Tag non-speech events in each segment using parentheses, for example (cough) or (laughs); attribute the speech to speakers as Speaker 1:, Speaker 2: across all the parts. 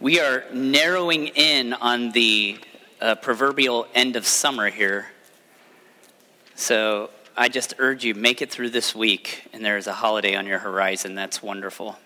Speaker 1: We are narrowing in on the uh, proverbial end of summer here. So I just urge you, make it through this week, and there is a holiday on your horizon. That's wonderful.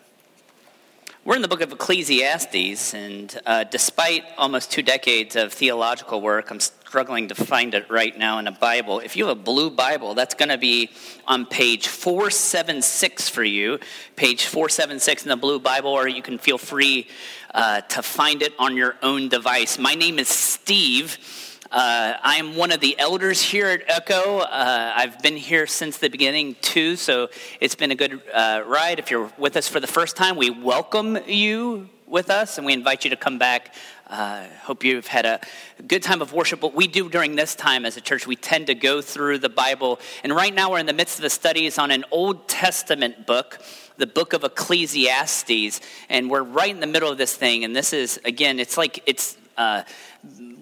Speaker 1: We're in the book of Ecclesiastes, and uh, despite almost two decades of theological work, I'm struggling to find it right now in a Bible. If you have a blue Bible, that's going to be on page 476 for you, page 476 in the blue Bible, or you can feel free uh, to find it on your own device. My name is Steve. Uh, I am one of the elders here at Echo. Uh, I've been here since the beginning, too, so it's been a good uh, ride. If you're with us for the first time, we welcome you with us and we invite you to come back. Uh, hope you've had a good time of worship. What we do during this time as a church, we tend to go through the Bible. And right now, we're in the midst of the studies on an Old Testament book the book of Ecclesiastes, and we're right in the middle of this thing. And this is, again, it's like it's uh,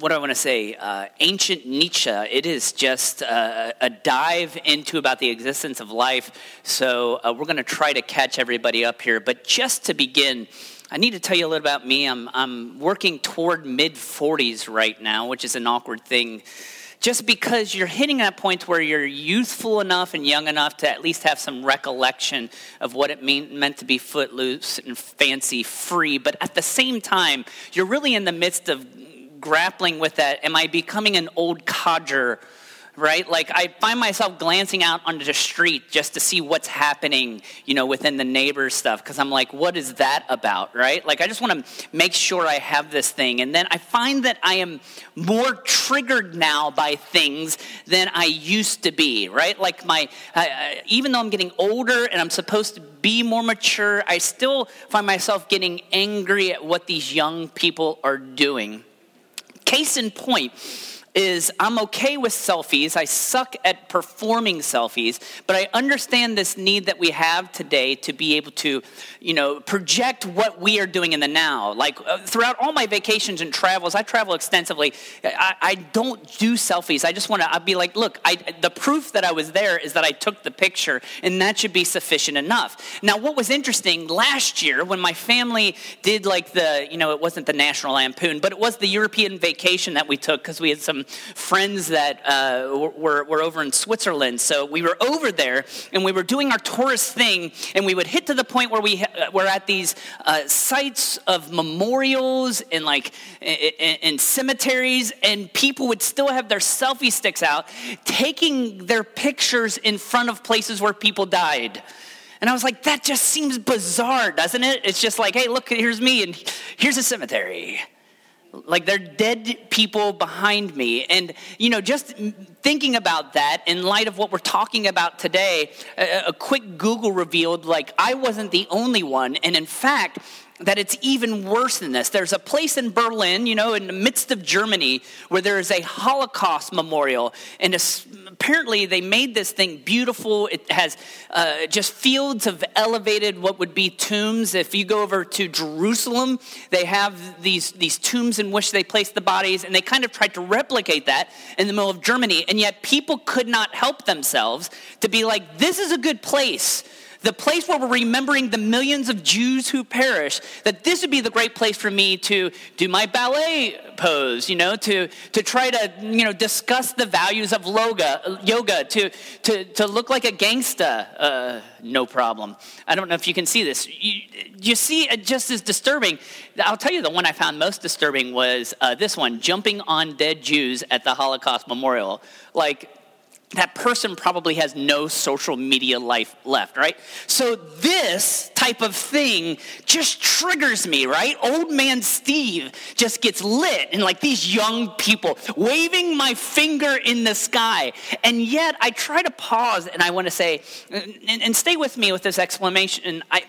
Speaker 1: what do I want to say? Uh, ancient Nietzsche. It is just uh, a dive into about the existence of life. So uh, we're going to try to catch everybody up here. But just to begin, I need to tell you a little about me. I'm, I'm working toward mid 40s right now, which is an awkward thing just because you're hitting that point where you're youthful enough and young enough to at least have some recollection of what it mean, meant to be footloose and fancy free. But at the same time, you're really in the midst of grappling with that. Am I becoming an old codger? Right? Like I find myself glancing out onto the street just to see what's happening, you know, within the neighbors stuff because I'm like, what is that about, right? Like I just want to make sure I have this thing. And then I find that I am more triggered now by things than I used to be, right? Like my even though I'm getting older and I'm supposed to be more mature, I still find myself getting angry at what these young people are doing. Case in point, is I'm okay with selfies. I suck at performing selfies, but I understand this need that we have today to be able to, you know, project what we are doing in the now. Like uh, throughout all my vacations and travels, I travel extensively. I, I don't do selfies. I just want to. I'd be like, look, I, the proof that I was there is that I took the picture, and that should be sufficient enough. Now, what was interesting last year when my family did like the, you know, it wasn't the National Lampoon, but it was the European vacation that we took because we had some friends that uh, were, were over in Switzerland. So we were over there and we were doing our tourist thing, and we would hit to the point where we uh, were at these uh, sites of memorials and like in cemeteries, and people would still have their selfie sticks out, taking their pictures in front of places where people died. And I was like, that just seems bizarre, doesn't it? It's just like, hey, look, here's me, and here's a cemetery. Like they're dead people behind me. And, you know, just thinking about that in light of what we're talking about today, a, a quick Google revealed like I wasn't the only one. And in fact, that it's even worse than this. There's a place in Berlin, you know, in the midst of Germany, where there is a Holocaust memorial. And apparently they made this thing beautiful. It has uh, just fields of elevated, what would be tombs. If you go over to Jerusalem, they have these, these tombs in which they place the bodies. And they kind of tried to replicate that in the middle of Germany. And yet people could not help themselves to be like, this is a good place the place where we're remembering the millions of Jews who perished, that this would be the great place for me to do my ballet pose, you know, to, to try to, you know, discuss the values of yoga, yoga to, to, to look like a gangsta, uh, no problem. I don't know if you can see this. You, you see it just as disturbing. I'll tell you the one I found most disturbing was uh, this one, jumping on dead Jews at the Holocaust Memorial. Like, that person probably has no social media life left, right? So this type of thing just triggers me, right? Old man Steve just gets lit and like these young people waving my finger in the sky. And yet I try to pause and I want to say, and, and stay with me with this exclamation. I,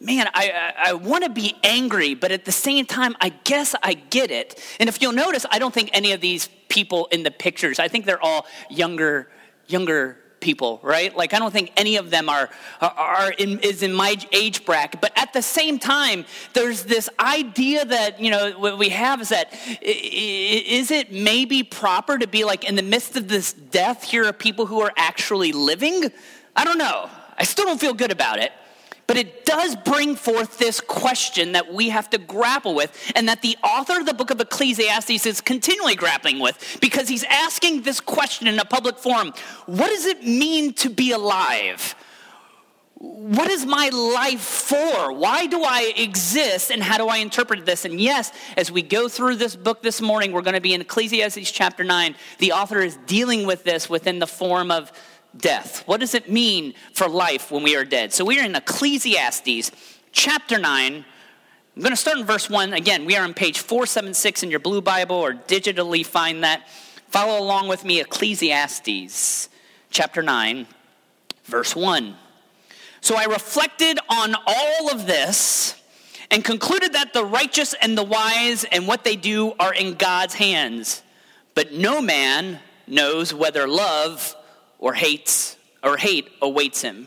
Speaker 1: man, I, I, I want to be angry, but at the same time, I guess I get it. And if you'll notice, I don't think any of these people in the pictures, I think they're all younger younger people, right? Like I don't think any of them are are in, is in my age bracket. But at the same time, there's this idea that you know what we have is that is it maybe proper to be like in the midst of this death? Here are people who are actually living. I don't know. I still don't feel good about it. But it does bring forth this question that we have to grapple with, and that the author of the book of Ecclesiastes is continually grappling with, because he's asking this question in a public forum What does it mean to be alive? What is my life for? Why do I exist, and how do I interpret this? And yes, as we go through this book this morning, we're going to be in Ecclesiastes chapter 9. The author is dealing with this within the form of death. What does it mean for life when we are dead? So we are in Ecclesiastes chapter 9. I'm going to start in verse 1. Again, we are on page 476 in your blue Bible or digitally find that. Follow along with me, Ecclesiastes chapter 9, verse 1. So I reflected on all of this and concluded that the righteous and the wise and what they do are in God's hands. But no man knows whether love or hates or hate awaits him.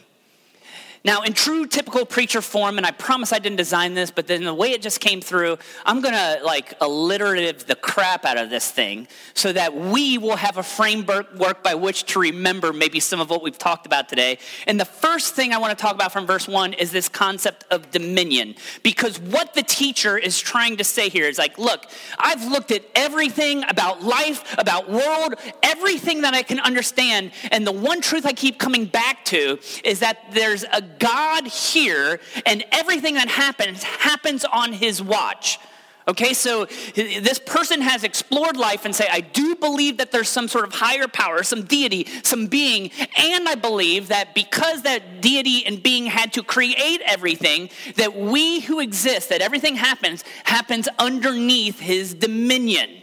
Speaker 1: Now, in true typical preacher form, and I promise I didn't design this, but then the way it just came through, I'm gonna like alliterative the crap out of this thing so that we will have a framework by which to remember maybe some of what we've talked about today. And the first thing I wanna talk about from verse one is this concept of dominion. Because what the teacher is trying to say here is like, look, I've looked at everything about life, about world, everything that I can understand. And the one truth I keep coming back to is that there's a God here, and everything that happens happens on his watch. Okay, so this person has explored life and say, I do believe that there's some sort of higher power, some deity, some being, and I believe that because that deity and being had to create everything, that we who exist, that everything happens, happens underneath his dominion.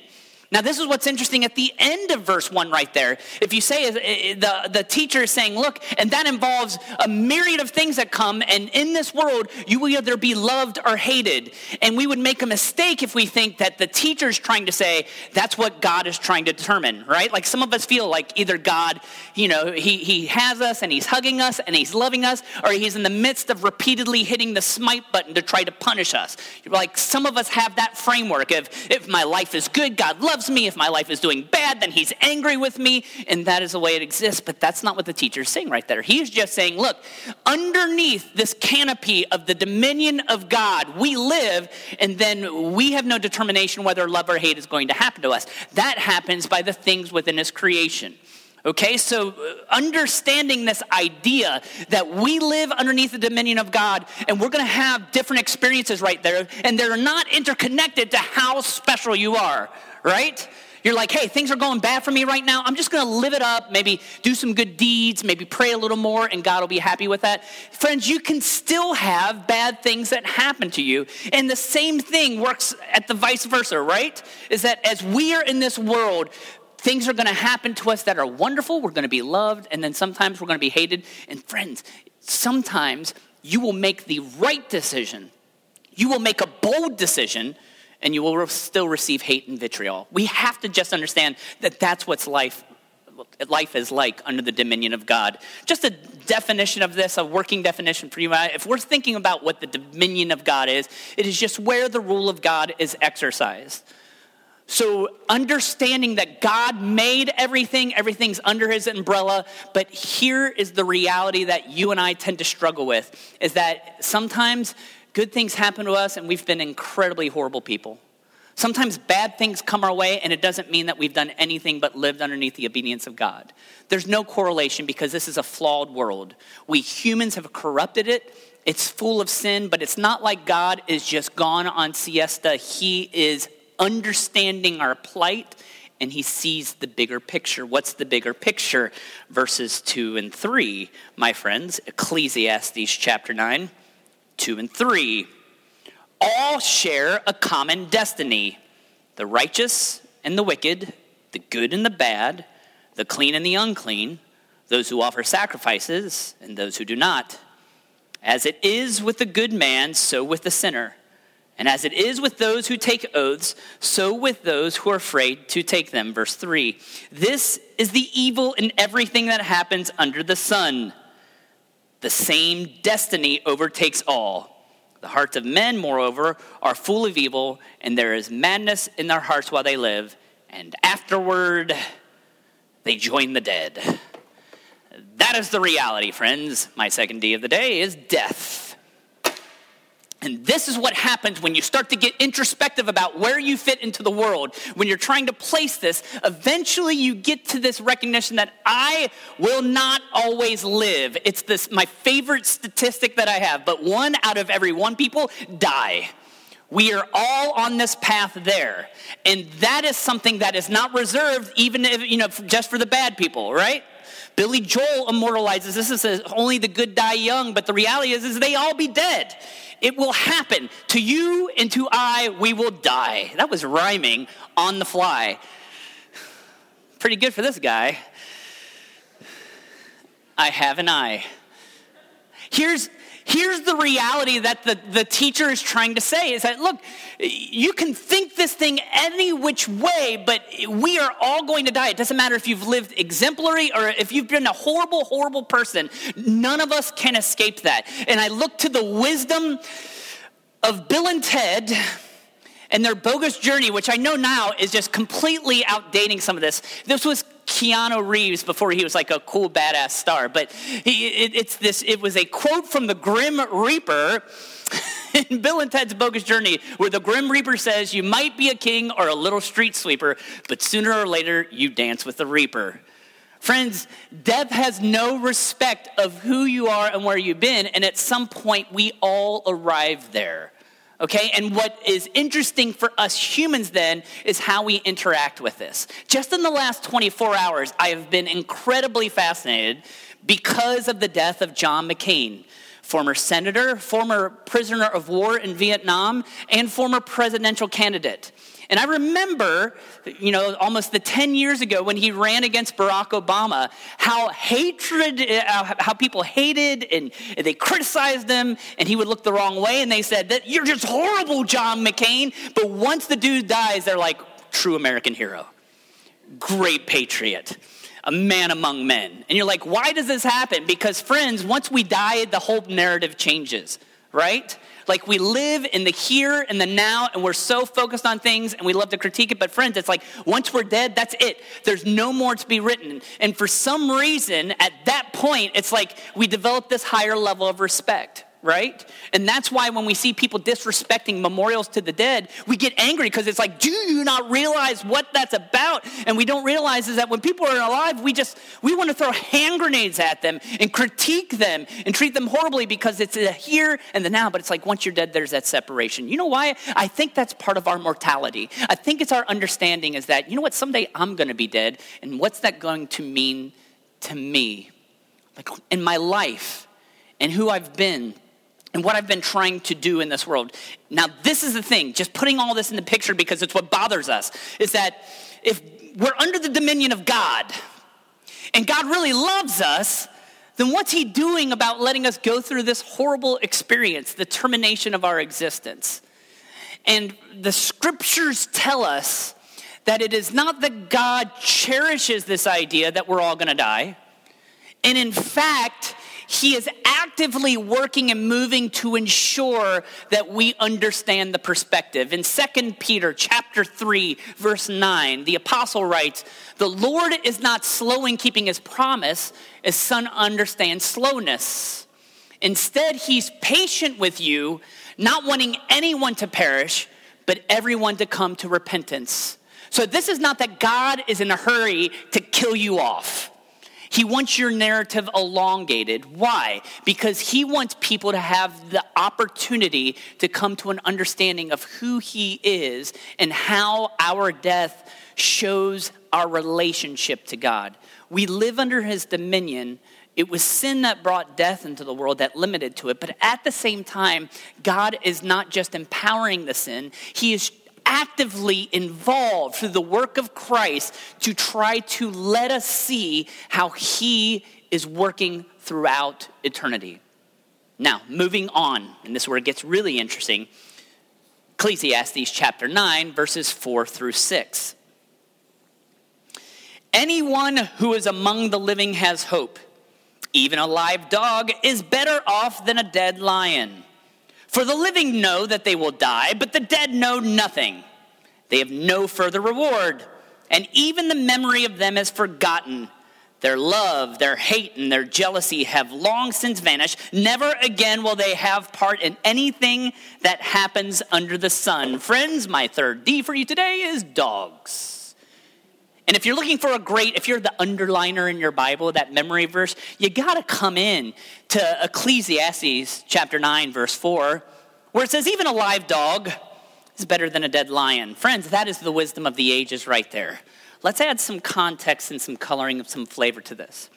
Speaker 1: Now, this is what's interesting at the end of verse 1 right there. If you say, uh, the, the teacher is saying, look, and that involves a myriad of things that come, and in this world, you will either be loved or hated. And we would make a mistake if we think that the teacher is trying to say that's what God is trying to determine, right? Like some of us feel like either God, you know, he, he has us and he's hugging us and he's loving us, or he's in the midst of repeatedly hitting the smite button to try to punish us. Like some of us have that framework of if my life is good, God loves loves me. If my life is doing bad, then he's angry with me. And that is the way it exists. But that's not what the teacher is saying right there. He's just saying, look, underneath this canopy of the dominion of God, we live, and then we have no determination whether love or hate is going to happen to us. That happens by the things within his creation. Okay, so uh, understanding this idea that we live underneath the dominion of God and we're to have different experiences right there, and they're not interconnected to how special you are right? You're like, hey, things are going bad for me right now. I'm just to live it up, maybe do some good deeds, maybe pray a little more, and God will be happy with that. Friends, you can still have bad things that happen to you. And the same thing works at the vice versa, right? Is that as we are in this world, things are going to happen to us that are wonderful. We're going to be loved, and then sometimes we're going to be hated. And friends, sometimes you will make the right decision. You will make a bold decision and you will still receive hate and vitriol. We have to just understand that that's what's life life is like under the dominion of God. Just a definition of this, a working definition for you. If we're thinking about what the dominion of God is, it is just where the rule of God is exercised. So, understanding that God made everything, everything's under his umbrella, but here is the reality that you and I tend to struggle with is that sometimes good things happen to us and we've been incredibly horrible people. Sometimes bad things come our way, and it doesn't mean that we've done anything but lived underneath the obedience of God. There's no correlation because this is a flawed world. We humans have corrupted it. It's full of sin, but it's not like God is just gone on siesta. He is understanding our plight and he sees the bigger picture. What's the bigger picture? Verses 2 and 3, my friends, Ecclesiastes chapter 9. 2 and 3 all share a common destiny the righteous and the wicked, the good and the bad, the clean and the unclean, those who offer sacrifices and those who do not. As it is with the good man, so with the sinner. And as it is with those who take oaths, so with those who are afraid to take them. Verse 3 This is the evil in everything that happens under the sun the same destiny overtakes all. The hearts of men, moreover, are full of evil, and there is madness in their hearts while they live, and afterward they join the dead. That is the reality, friends. My second D of the day is death. And this is what happens when you start to get introspective about where you fit into the world. When you're trying to place this, eventually you get to this recognition that I will not always live. It's this my favorite statistic that I have, but one out of every one people die. We are all on this path there. And that is something that is not reserved even if, you know, just for the bad people, right? Billy Joel immortalizes this says, only the good die young, but the reality is, is they all be dead. It will happen. To you and to I, we will die. That was rhyming on the fly. Pretty good for this guy. I have an eye. Here's, here's the reality that the, the teacher is trying to say is that, look, you can think this thing any which way, but we are all going to die. It doesn't matter if you've lived exemplary or if you've been a horrible, horrible person. None of us can escape that. And I look to the wisdom of Bill and Ted and their bogus journey, which I know now is just completely outdating some of this. This was Keanu Reeves before he was like a cool badass star, but he, it, it's this. It was a quote from the Grim Reaper. (laughs) in Bill and Ted's Bogus Journey, where the Grim Reaper says, You might be a king or a little street sweeper, but sooner or later you dance with the Reaper. Friends, death has no respect of who you are and where you've been, and at some point we all arrive there. Okay, and what is interesting for us humans then is how we interact with this. Just in the last 24 hours, I have been incredibly fascinated because of the death of John McCain, former senator, former prisoner of war in Vietnam, and former presidential candidate. And I remember, you know, almost the 10 years ago when he ran against Barack Obama, how hatred, uh, how people hated and they criticized him and he would look the wrong way and they said that you're just horrible, John McCain. But once the dude dies, they're like, true American hero, great patriot a man among men. And you're like, why does this happen? Because, friends, once we die, the whole narrative changes, right? Like we live in the here and the now, and we're so focused on things and we love to critique it. But, friends, it's like once we're dead, that's it. There's no more to be written. And for some reason, at that point, it's like we develop this higher level of respect right? And that's why when we see people disrespecting memorials to the dead, we get angry because it's like, do you not realize what that's about? And we don't realize is that when people are alive, we just we want to throw hand grenades at them and critique them and treat them horribly because it's the here and the now. But it's like once you're dead, there's that separation. You know why? I think that's part of our mortality. I think it's our understanding is that you know what? Someday I'm going to be dead, and what's that going to mean to me, like in my life, and who I've been and what I've been trying to do in this world. Now, this is the thing, just putting all this in the picture because it's what bothers us, is that if we're under the dominion of God and God really loves us, then what's He doing about letting us go through this horrible experience, the termination of our existence? And the scriptures tell us that it is not that God cherishes this idea that we're all gonna die. And in fact, he is actively working and moving to ensure that we understand the perspective. In 2 Peter chapter 3 verse 9, the apostle writes, "The Lord is not slow in keeping his promise, as some understand slowness. Instead, he's patient with you, not wanting anyone to perish, but everyone to come to repentance." So this is not that God is in a hurry to kill you off. He wants your narrative elongated. Why? Because he wants people to have the opportunity to come to an understanding of who he is and how our death shows our relationship to God. We live under his dominion. It was sin that brought death into the world that limited to it. But at the same time, God is not just empowering the sin, He is actively involved through the work of Christ to try to let us see how He is working throughout eternity. Now, moving on, and this is where it gets really interesting Ecclesiastes chapter 9, verses 4 through 6. Anyone who is among the living has hope. Even a live dog is better off than a dead lion. For the living know that they will die, but the dead know nothing. They have no further reward, and even the memory of them is forgotten. Their love, their hate, and their jealousy have long since vanished. Never again will they have part in anything that happens under the sun. Friends, my third D for you today is dogs. And if you're looking for a great, if you're the underliner in your Bible, that memory verse, you got to come in to Ecclesiastes chapter 9, verse 4, where it says, Even a live dog is better than a dead lion. Friends, that is the wisdom of the ages right there. Let's add some context and some coloring and some flavor to this.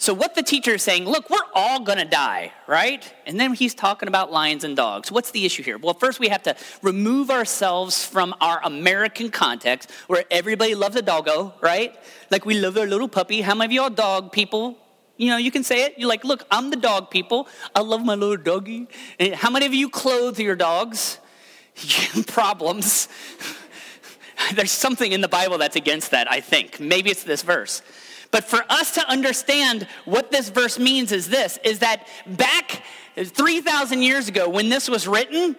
Speaker 1: So, what the teacher is saying, look, we're all gonna die, right? And then he's talking about lions and dogs. What's the issue here? Well, first we have to remove ourselves from our American context where everybody loves a doggo, right? Like we love our little puppy. How many of y'all dog people? You know, you can say it. You're like, look, I'm the dog people. I love my little doggy. how many of you clothe your dogs? (laughs) Problems. (laughs) There's something in the Bible that's against that, I think. Maybe it's this verse. But for us to understand what this verse means is this is that back 3,000 years ago when this was written,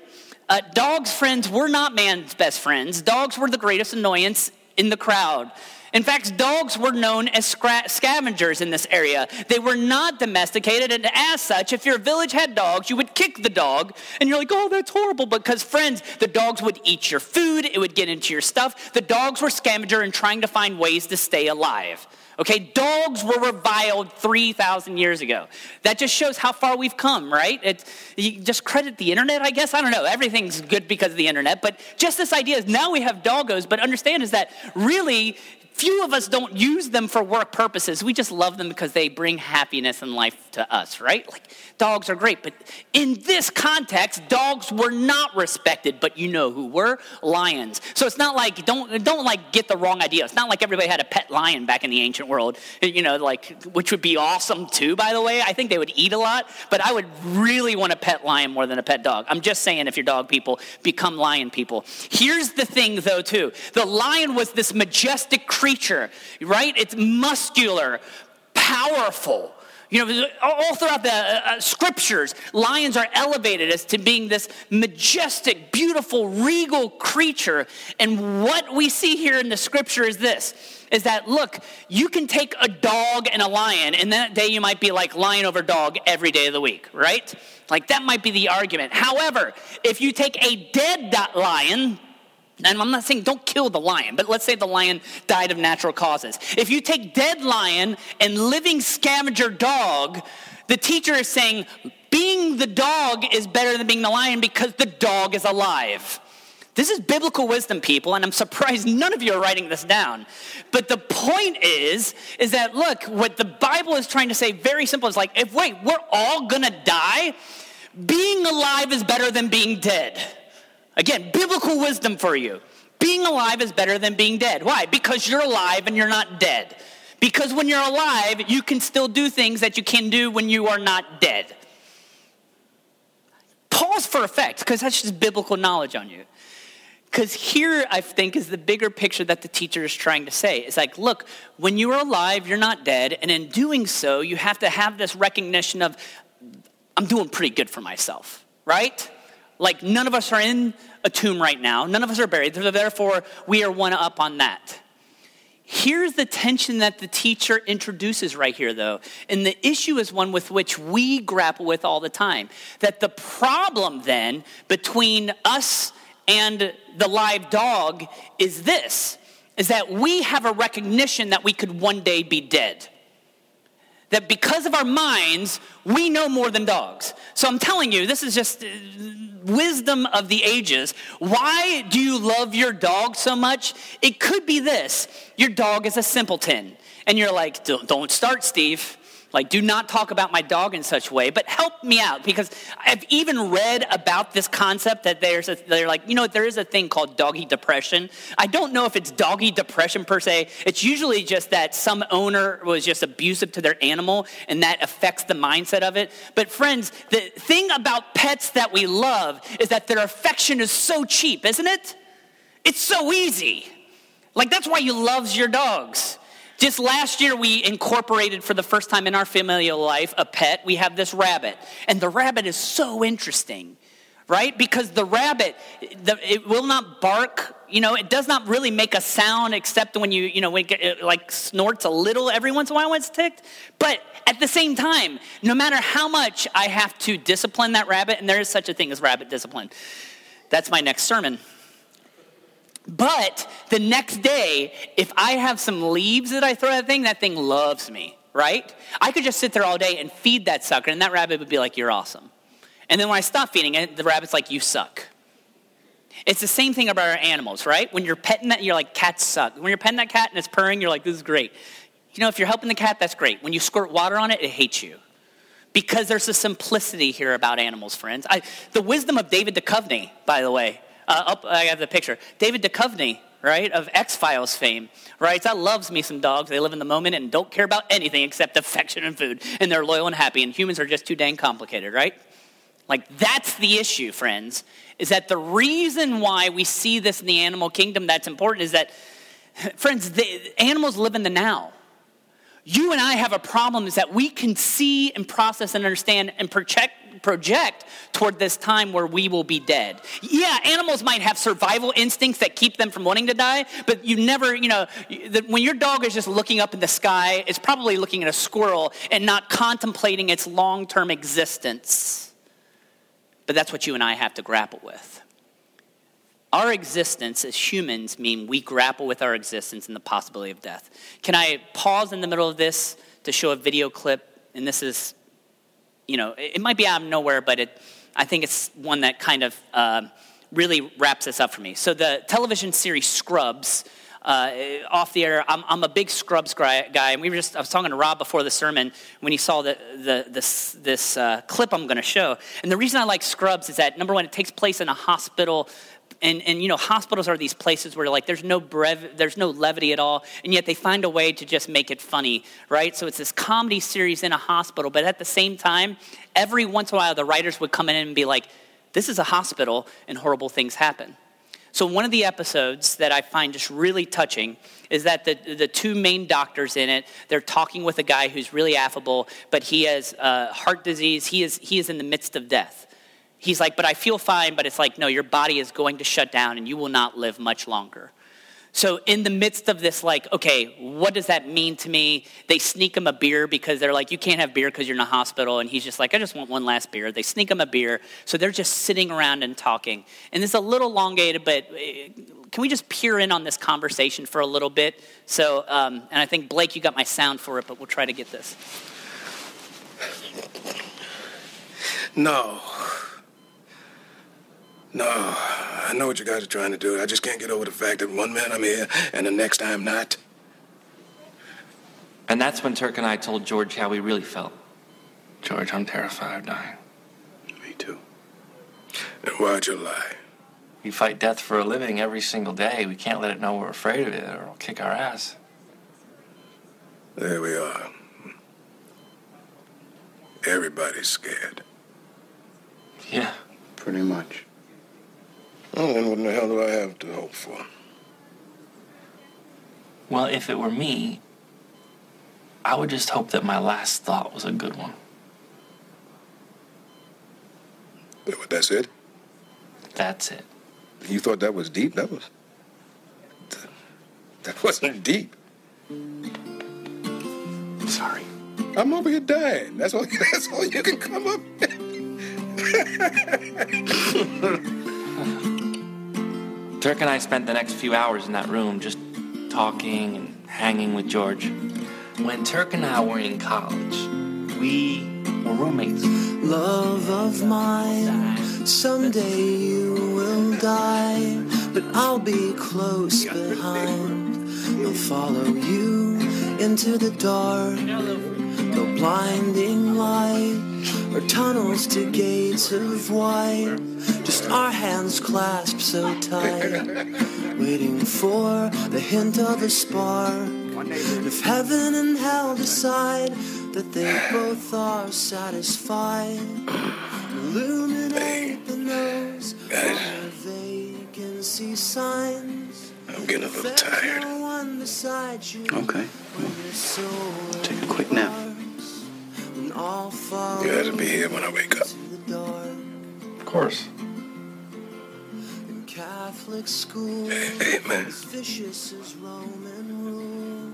Speaker 1: uh, dogs' friends were not man's best friends. Dogs were the greatest annoyance in the crowd. In fact, dogs were known as scavengers in this area. They were not domesticated, and as such, if your village had dogs, you would kick the dog, and you're like, oh, that's horrible. Because, friends, the dogs would eat your food, it would get into your stuff. The dogs were scavenger and trying to find ways to stay alive. Okay, dogs were reviled 3,000 years ago. That just shows how far we've come, right? It, you just credit the internet, I guess. I don't know. Everything's good because of the internet. But just this idea is now we have doggos, but understand is that really few of us don't use them for work purposes. We just love them because they bring happiness and life to us, right? Like dogs are great, but in this context, dogs were not respected, but you know who were? Lions. So it's not like don't don't like get the wrong idea. It's not like everybody had a pet lion back in the ancient world, you know, like which would be awesome too, by the way. I think they would eat a lot, but I would really want a pet lion more than a pet dog. I'm just saying if you're dog people, become lion people. Here's the thing though too. The lion was this majestic creature, right? It's muscular, powerful. You know, all throughout the uh, uh, scriptures, lions are elevated as to being this majestic, beautiful, regal creature. And what we see here in the scripture is this is that look, you can take a dog and a lion, and that day you might be like lion over dog every day of the week, right? Like that might be the argument. However, if you take a dead lion, and I'm not saying don't kill the lion, but let's say the lion died of natural causes. If you take dead lion and living scavenger dog, the teacher is saying being the dog is better than being the lion because the dog is alive. This is biblical wisdom, people, and I'm surprised (laughs) none of you are writing this down. But the point is, is that look, what the Bible is trying to say very simple is like, if wait, we're all gonna die, being alive is better than being dead. Again, biblical wisdom for you. Being alive is better than being dead. Why? Because you're alive and you're not dead. Because when you're alive, you can still do things that you can do when you are not dead. Pause for effect, because that's just biblical knowledge on you. Because here, I think, is the bigger picture that the teacher is trying to say. It's like, look, when you are alive, you're not dead. And in doing so, you have to have this recognition of, I'm doing pretty good for myself, right? Like, none of us are in a tomb right now. None of us are buried. Therefore, we are one up on that. Here's the tension that the teacher introduces right here, though. And the issue is one with which we grapple with all the time. That the problem then between us and the live dog is this is that we have a recognition that we could one day be dead that because of our minds, we know more than dogs. So I'm telling you, this is just uh, wisdom of the ages. Why do you love your dog so much? It could be this your dog is a simpleton. And you're like, don't start, Steve. Like, do not talk about my dog in such way, but help me out because I've even read about this concept that there's a, they're like, you know, there is a thing called doggy depression. I don't know if it's doggy depression per se. It's usually just that some owner was just abusive to their animal and that affects the mindset of it. But friends, the thing about pets that we love is that their affection is so cheap, isn't it? It's so easy. Like, that's why you loves your dogs. Just last year, we incorporated for the first time in our familial life a pet. We have this rabbit. And the rabbit is so interesting, right? Because the rabbit, the, it will not bark You know, it does not really make a sound except when you, you know, when it like snorts a little every once in a while when it's ticked. But at the same time, no matter how much I have to discipline that rabbit, and there is such a thing as rabbit discipline, that's my next sermon. But the next day, if I have some leaves that I throw at that thing, that thing loves me, right? I could just sit there all day and feed that sucker, and that rabbit would be like, You're awesome. And then when I stop feeding it, the rabbit's like, You suck. It's the same thing about our animals, right? When you're petting that, you're like, cats suck. When you're petting that cat and it's purring, you're like, this is great. You know, if you're helping the cat, that's great. When you squirt water on it, it hates you. Because there's a simplicity here about animals, friends. I, the wisdom of David Duchovny, by the way. Uh, up, I have the picture. David Duchovny, right, of X Files fame, right? That loves me some dogs. They live in the moment and don't care about anything except affection and food. And they're loyal and happy. And humans are just too dang complicated, right? Like, that's the issue, friends, is that the reason why we see this in the animal kingdom that's important is that, (laughs) friends, the animals live in the now. You and I have a problem is that we can see and process and understand and project, project toward this time where we will be dead. Yeah, animals might have survival instincts that keep them from wanting to die, but you never, you know, when your dog is just looking up in the sky, it's probably looking at a squirrel and not contemplating its long term existence. But that's what you and I have to grapple with. Our existence as humans mean we grapple with our existence and the possibility of death. Can I pause in the middle of this to show a video clip? And this is, you know, it might be out of nowhere, but it, I think it's one that kind of uh, really wraps this up for me. So the television series Scrubs uh, off the air. I'm, I'm, a big Scrubs guy, and we were just I was talking to Rob before the sermon when he saw the, the this this uh, clip I'm going to show. And the reason I like Scrubs is that number one, it takes place in a hospital. And, and you know hospitals are these places where like there's no brev- there's no levity at all and yet they find a way to just make it funny right so it's this comedy series in a hospital but at the same time every once in a while the writers would come in and be like this is a hospital and horrible things happen so, one of the episodes that I find just really touching is that the, the two main doctors in it, they're talking with a guy who's really affable, but he has uh, heart disease. He is, he is in the midst of death. He's like, but I feel fine, but it's like, no, your body is going to shut down and you will not live much longer. So, in the midst of this, like, okay, what does that mean to me? They sneak him a beer because they're like, you can't have beer because you're in a hospital. And he's just like, I just want one last beer. They sneak him a beer. So, they're just sitting around and talking. And it's a little elongated, but eh, can we just peer in on this conversation for a little bit? So, um, and I think, Blake, you got my sound for it, but we'll try to get this.
Speaker 2: No. No, I know what you guys are trying to do. I just can't get over the fact that one minute I'm here and the next I'm not.
Speaker 3: And that's when Turk and I told George how we really felt.
Speaker 4: George, I'm terrified of dying.
Speaker 2: Me too. And why'd you lie?
Speaker 3: We fight death for a living every single day. We can't let it know we're afraid of it or it'll kick our ass.
Speaker 2: There we are. Everybody's scared.
Speaker 3: Yeah.
Speaker 4: Pretty much.
Speaker 2: Well, then what in the hell do I have to hope for?
Speaker 3: Well, if it were me, I would just hope that my last thought was a good one.
Speaker 2: That's it?
Speaker 3: That's it.
Speaker 2: You thought that was deep? That was. That wasn't deep.
Speaker 4: Sorry.
Speaker 2: I'm over here dying. That's all. (laughs) That's all you can come up. (laughs)
Speaker 3: Turk and I spent the next few hours in that room just talking and hanging with George. When Turk and I were in college, we were roommates.
Speaker 5: Love of mine, someday you will die, but I'll be close behind. I'll follow you into the dark, the blinding light to gates of white. Just our hands clasped so tight, waiting for the hint of a spark. If heaven and hell decide that they both are satisfied, illuminate the nose where vacancy signs.
Speaker 2: I'm getting a little tired.
Speaker 4: Okay. Take a quick nap.
Speaker 2: You had to be here when I wake up.
Speaker 4: Of course.
Speaker 5: In Catholic school.
Speaker 2: Amen.
Speaker 5: As vicious as Roman rule.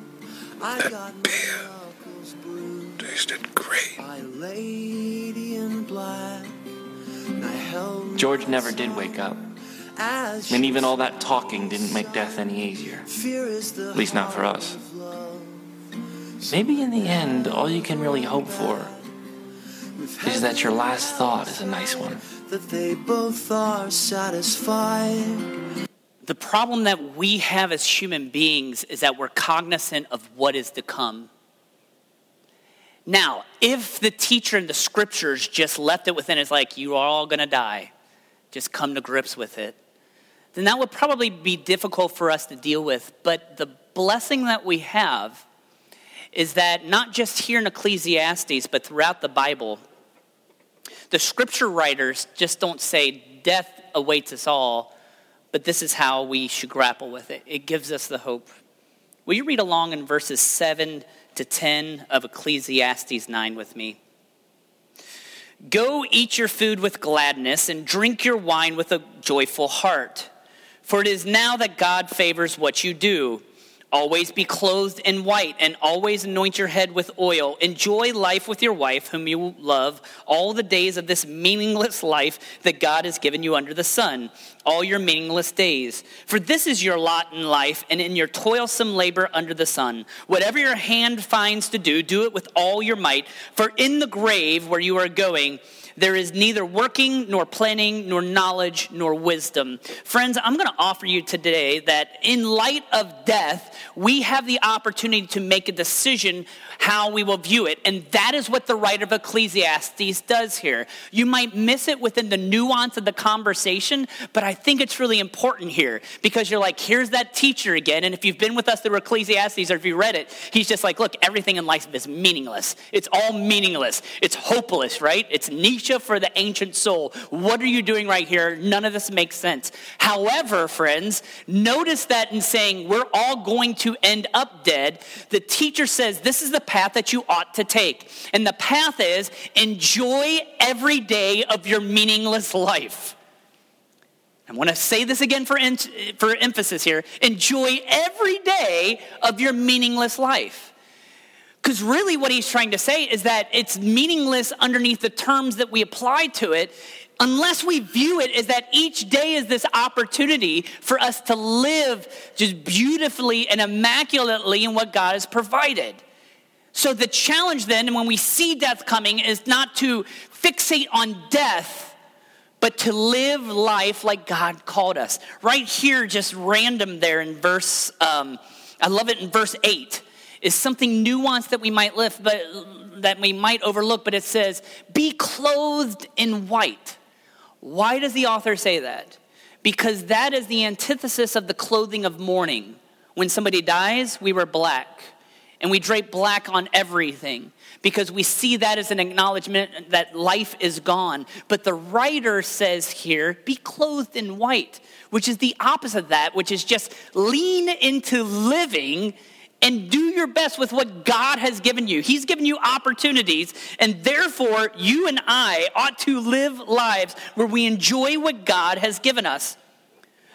Speaker 5: I got my knuckles bruised
Speaker 2: Tasted great.
Speaker 5: by a lady in black. I held
Speaker 3: George never did wake up. And even all that talking didn't make death any easier.
Speaker 5: fear is the
Speaker 3: At least not for us. Maybe in the end, all you can really hope for is that your last thought is a nice one.
Speaker 5: that they both are satisfied.
Speaker 1: The problem that we have as human beings is that we're cognizant of what is to come. Now, if the teacher in the scriptures just left it within, it's like, you are all going to die, just come to grips with it, then that would probably be difficult for us to deal with. But the blessing that we have is that not just here in Ecclesiastes, but throughout the Bible, the scripture writers just don't say death awaits us all, but this is how we should grapple with it. It gives us the hope. Will you read along in verses 7 to 10 of Ecclesiastes 9 with me? Go eat your food with gladness and drink your wine with a joyful heart. For it is now that God favors what you do. Always be clothed in white and always anoint your head with oil. Enjoy life with your wife, whom you love, all the days of this meaningless life that God has given you under the sun, all your meaningless days. For this is your lot in life and in your toilsome labor under the sun. Whatever your hand finds to do, do it with all your might. For in the grave where you are going, there is neither working, nor planning, nor knowledge, nor wisdom. Friends, I'm going to offer you today that in light of death, we have the opportunity to make a decision how we will view it. And that is what the writer of Ecclesiastes does here. You might miss it within the nuance of the conversation, but I think it's really important here because you're like, here's that teacher again. And if you've been with us through Ecclesiastes or if you read it, he's just like, look, everything in life is meaningless. It's all meaningless. It's hopeless, right? It's For the ancient soul. What are you doing right here? None of this makes sense. However, friends, notice that in saying we're all going to end up dead, the teacher says this is the path that you ought to take. And the path is enjoy every day of your meaningless life. I want to say this again for, for emphasis here. Enjoy every day of your meaningless life. Because really, what he's trying to say is that it's meaningless underneath the terms that we apply to it, unless we view it as that each day is this opportunity for us to live just beautifully and immaculately in what God has provided. So, the challenge then, when we see death coming, is not to fixate on death but to live life like God called us. Right here, just random there in verse, um, I love it in verse 8, is something nuanced that we might lift, but that we might overlook, but it says, be clothed in white. Why does the author say that? Because that is the antithesis of the clothing of mourning. When somebody dies, we wear black, and we drape black on everything because we see that as an acknowledgement that life is gone. But the writer says here, be clothed in white, which is the opposite of that, which is just lean into living and do your best with what God has given you. He's given you opportunities, and therefore, you and I ought to live lives where we enjoy what God has given us.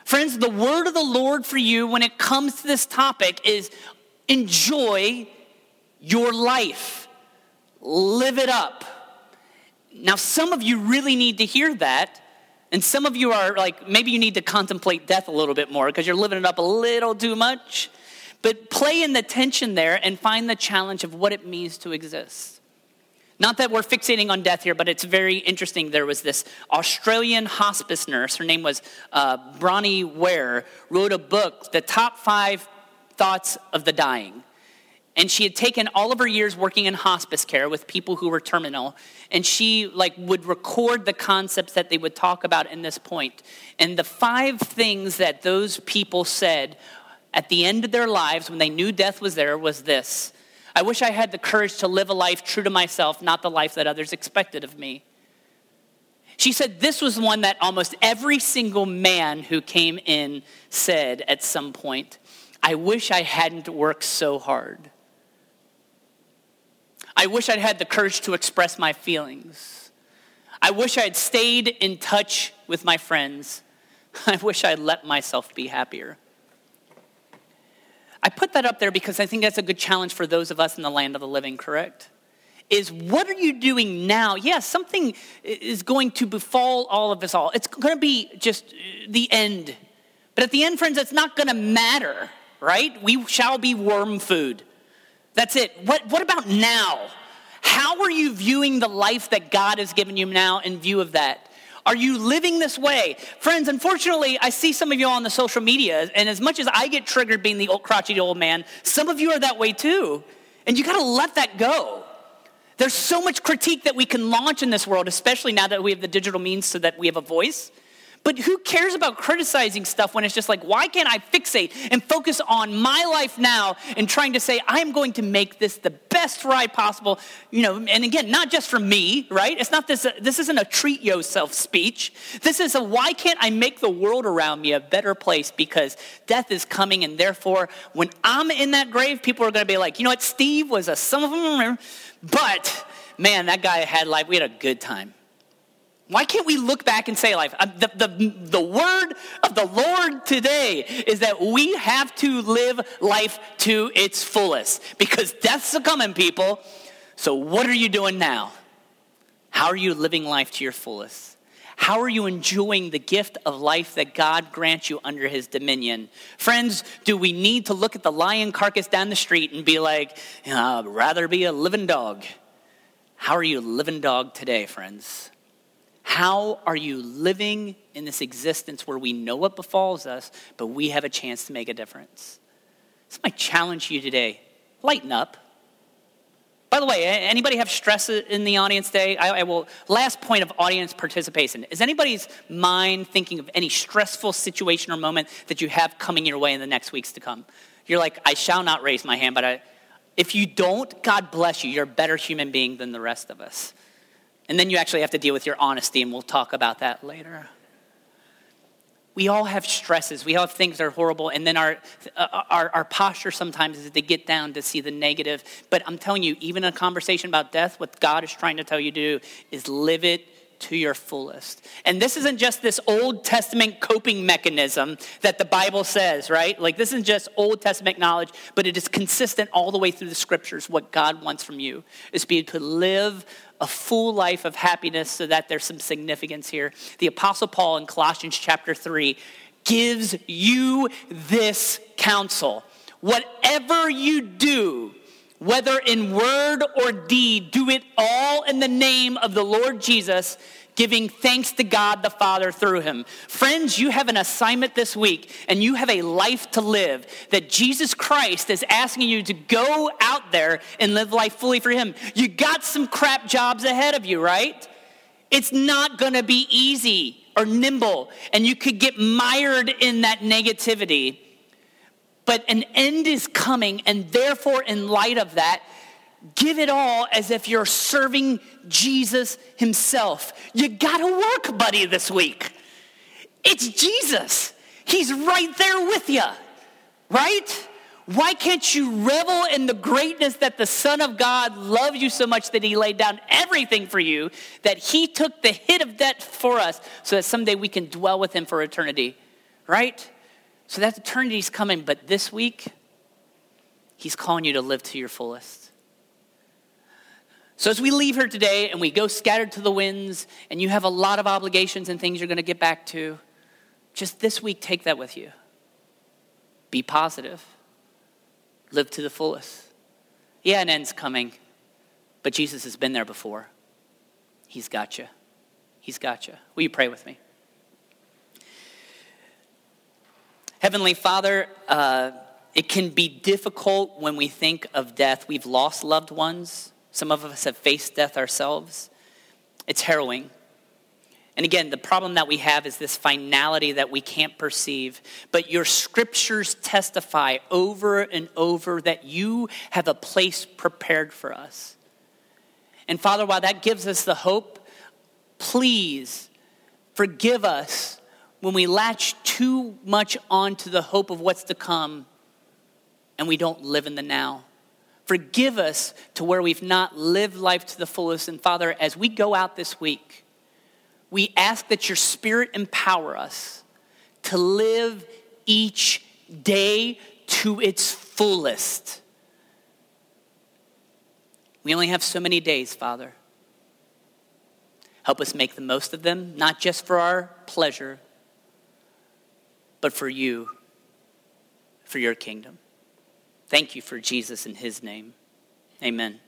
Speaker 1: Friends, the word of the Lord for you when it comes to this topic is enjoy your life live it up. Now, some of you really need to hear that. And some of you are like, maybe you need to contemplate death a little bit more because you're living it up a little too much. But play in the tension there and find the challenge of what it means to exist. Not that we're fixating on death here, but it's very interesting. There was this Australian hospice nurse, her name was uh, Bronnie Ware, wrote a book, The Top Five Thoughts of the Dying. And she had taken all of her years working in hospice care with people who were terminal, and she like would record the concepts that they would talk about in this point. And the five things that those people said at the end of their lives when they knew death was there was this. I wish I had the courage to live a life true to myself, not the life that others expected of me. She said this was one that almost every single man who came in said at some point, I wish I hadn't worked so hard. I wish I'd had the courage to express my feelings. I wish I had stayed in touch with my friends. (laughs) I wish I'd let myself be happier. I put that up there because I think that's a good challenge for those of us in the land of the living, correct? Is what are you doing now? Yes, yeah, something is going to befall all of us all. It's going to be just uh, the end. But at the end, friends, it's not going to matter, right? We shall be worm food. That's it. What, what about now? How are you viewing the life that God has given you now in view of that? Are you living this way? Friends, unfortunately, I see some of you on the social media, and as much as I get triggered being the old, crotchety old man, some of you are that way too. And you got to let that go. There's so much critique that we can launch in this world, especially now that we have the digital means so that we have a voice. But who cares about criticizing stuff when it's just like, why can't I fixate and focus on my life now and trying to say, I'm going to make this the best ride possible? You know, and again, not just for me, right? It's not this, this isn't a treat yourself speech. This is a why can't I make the world around me a better place because death is coming and therefore when I'm in that grave, people are going to be like, you know what, Steve was a some of them, but man, that guy had life. We had a good time. Why can't we look back and say life? Uh, the, the, the word of the Lord today is that we have to live life to its fullest because death's a coming, people. So, what are you doing now? How are you living life to your fullest? How are you enjoying the gift of life that God grants you under his dominion? Friends, do we need to look at the lion carcass down the street and be like, I'd rather be a living dog? How are you a living dog today, friends? How are you living in this existence where we know what befalls us, but we have a chance to make a difference? It's my challenge to you today. Lighten up. By the way, anybody have stress in the audience today? I, I, will. Last point of audience participation. Is anybody's mind thinking of any stressful situation or moment that you have coming your way in the next weeks to come? You're like, I shall not raise my hand, but I, if you don't, God bless you. You're a better human being than the rest of us. And then you actually have to deal with your honesty, and we'll talk about that later. We all have stresses. We all have things that are horrible. And then our, uh, our, our posture sometimes is to get down to see the negative. But I'm telling you, even a conversation about death, what God is trying to tell you to do is live it to your fullest. And this isn't just this Old Testament coping mechanism that the Bible says, right? Like this isn't just Old Testament knowledge, but it is consistent all the way through the scriptures. What God wants from you is to be able to live a full life of happiness so that there's some significance here. The Apostle Paul in Colossians chapter 3 gives you this counsel. Whatever you do, whether in word or deed, do it all in the name of the Lord Jesus giving thanks to God the Father through him. Friends, you have an assignment this week and you have a life to live that Jesus Christ is asking you to go out there and live life fully for him. You got some crap jobs ahead of you, right? It's not going to be easy or nimble and you could get mired in that negativity. But an end is coming, and therefore, in light of that, give it all as if you're serving Jesus himself. You gotta work, buddy, this week. It's Jesus. He's right there with you, right? Why can't you revel in the greatness that the Son of God loves you so much that he laid down everything for you, that he took the hit of debt for us so that someday we can dwell with him for eternity, right? So that eternity's coming, but this week, he's calling you to live to your fullest. So, as we leave here today and we go scattered to the winds, and you have a lot of obligations and things you're going to get back to, just this week, take that with you. Be positive, live to the fullest. Yeah, an end's coming, but Jesus has been there before. He's got you. He's got you. Will you pray with me? Heavenly Father, uh, it can be difficult when we think of death. We've lost loved ones. Some of us have faced death ourselves. It's harrowing. And again, the problem that we have is this finality that we can't perceive. But your scriptures testify over and over that you have a place prepared for us. And Father, while that gives us the hope, please forgive us when we latch too much onto the hope of what's to come and we don't live in the now. Forgive us to where we've not lived life to the fullest. And Father, as we go out this week, we ask that your Spirit empower us to live each day to its fullest. We only have so many days, Father. Help us make the most of them, not just for our pleasure, but for you, for your kingdom. Thank you for Jesus in his name. Amen.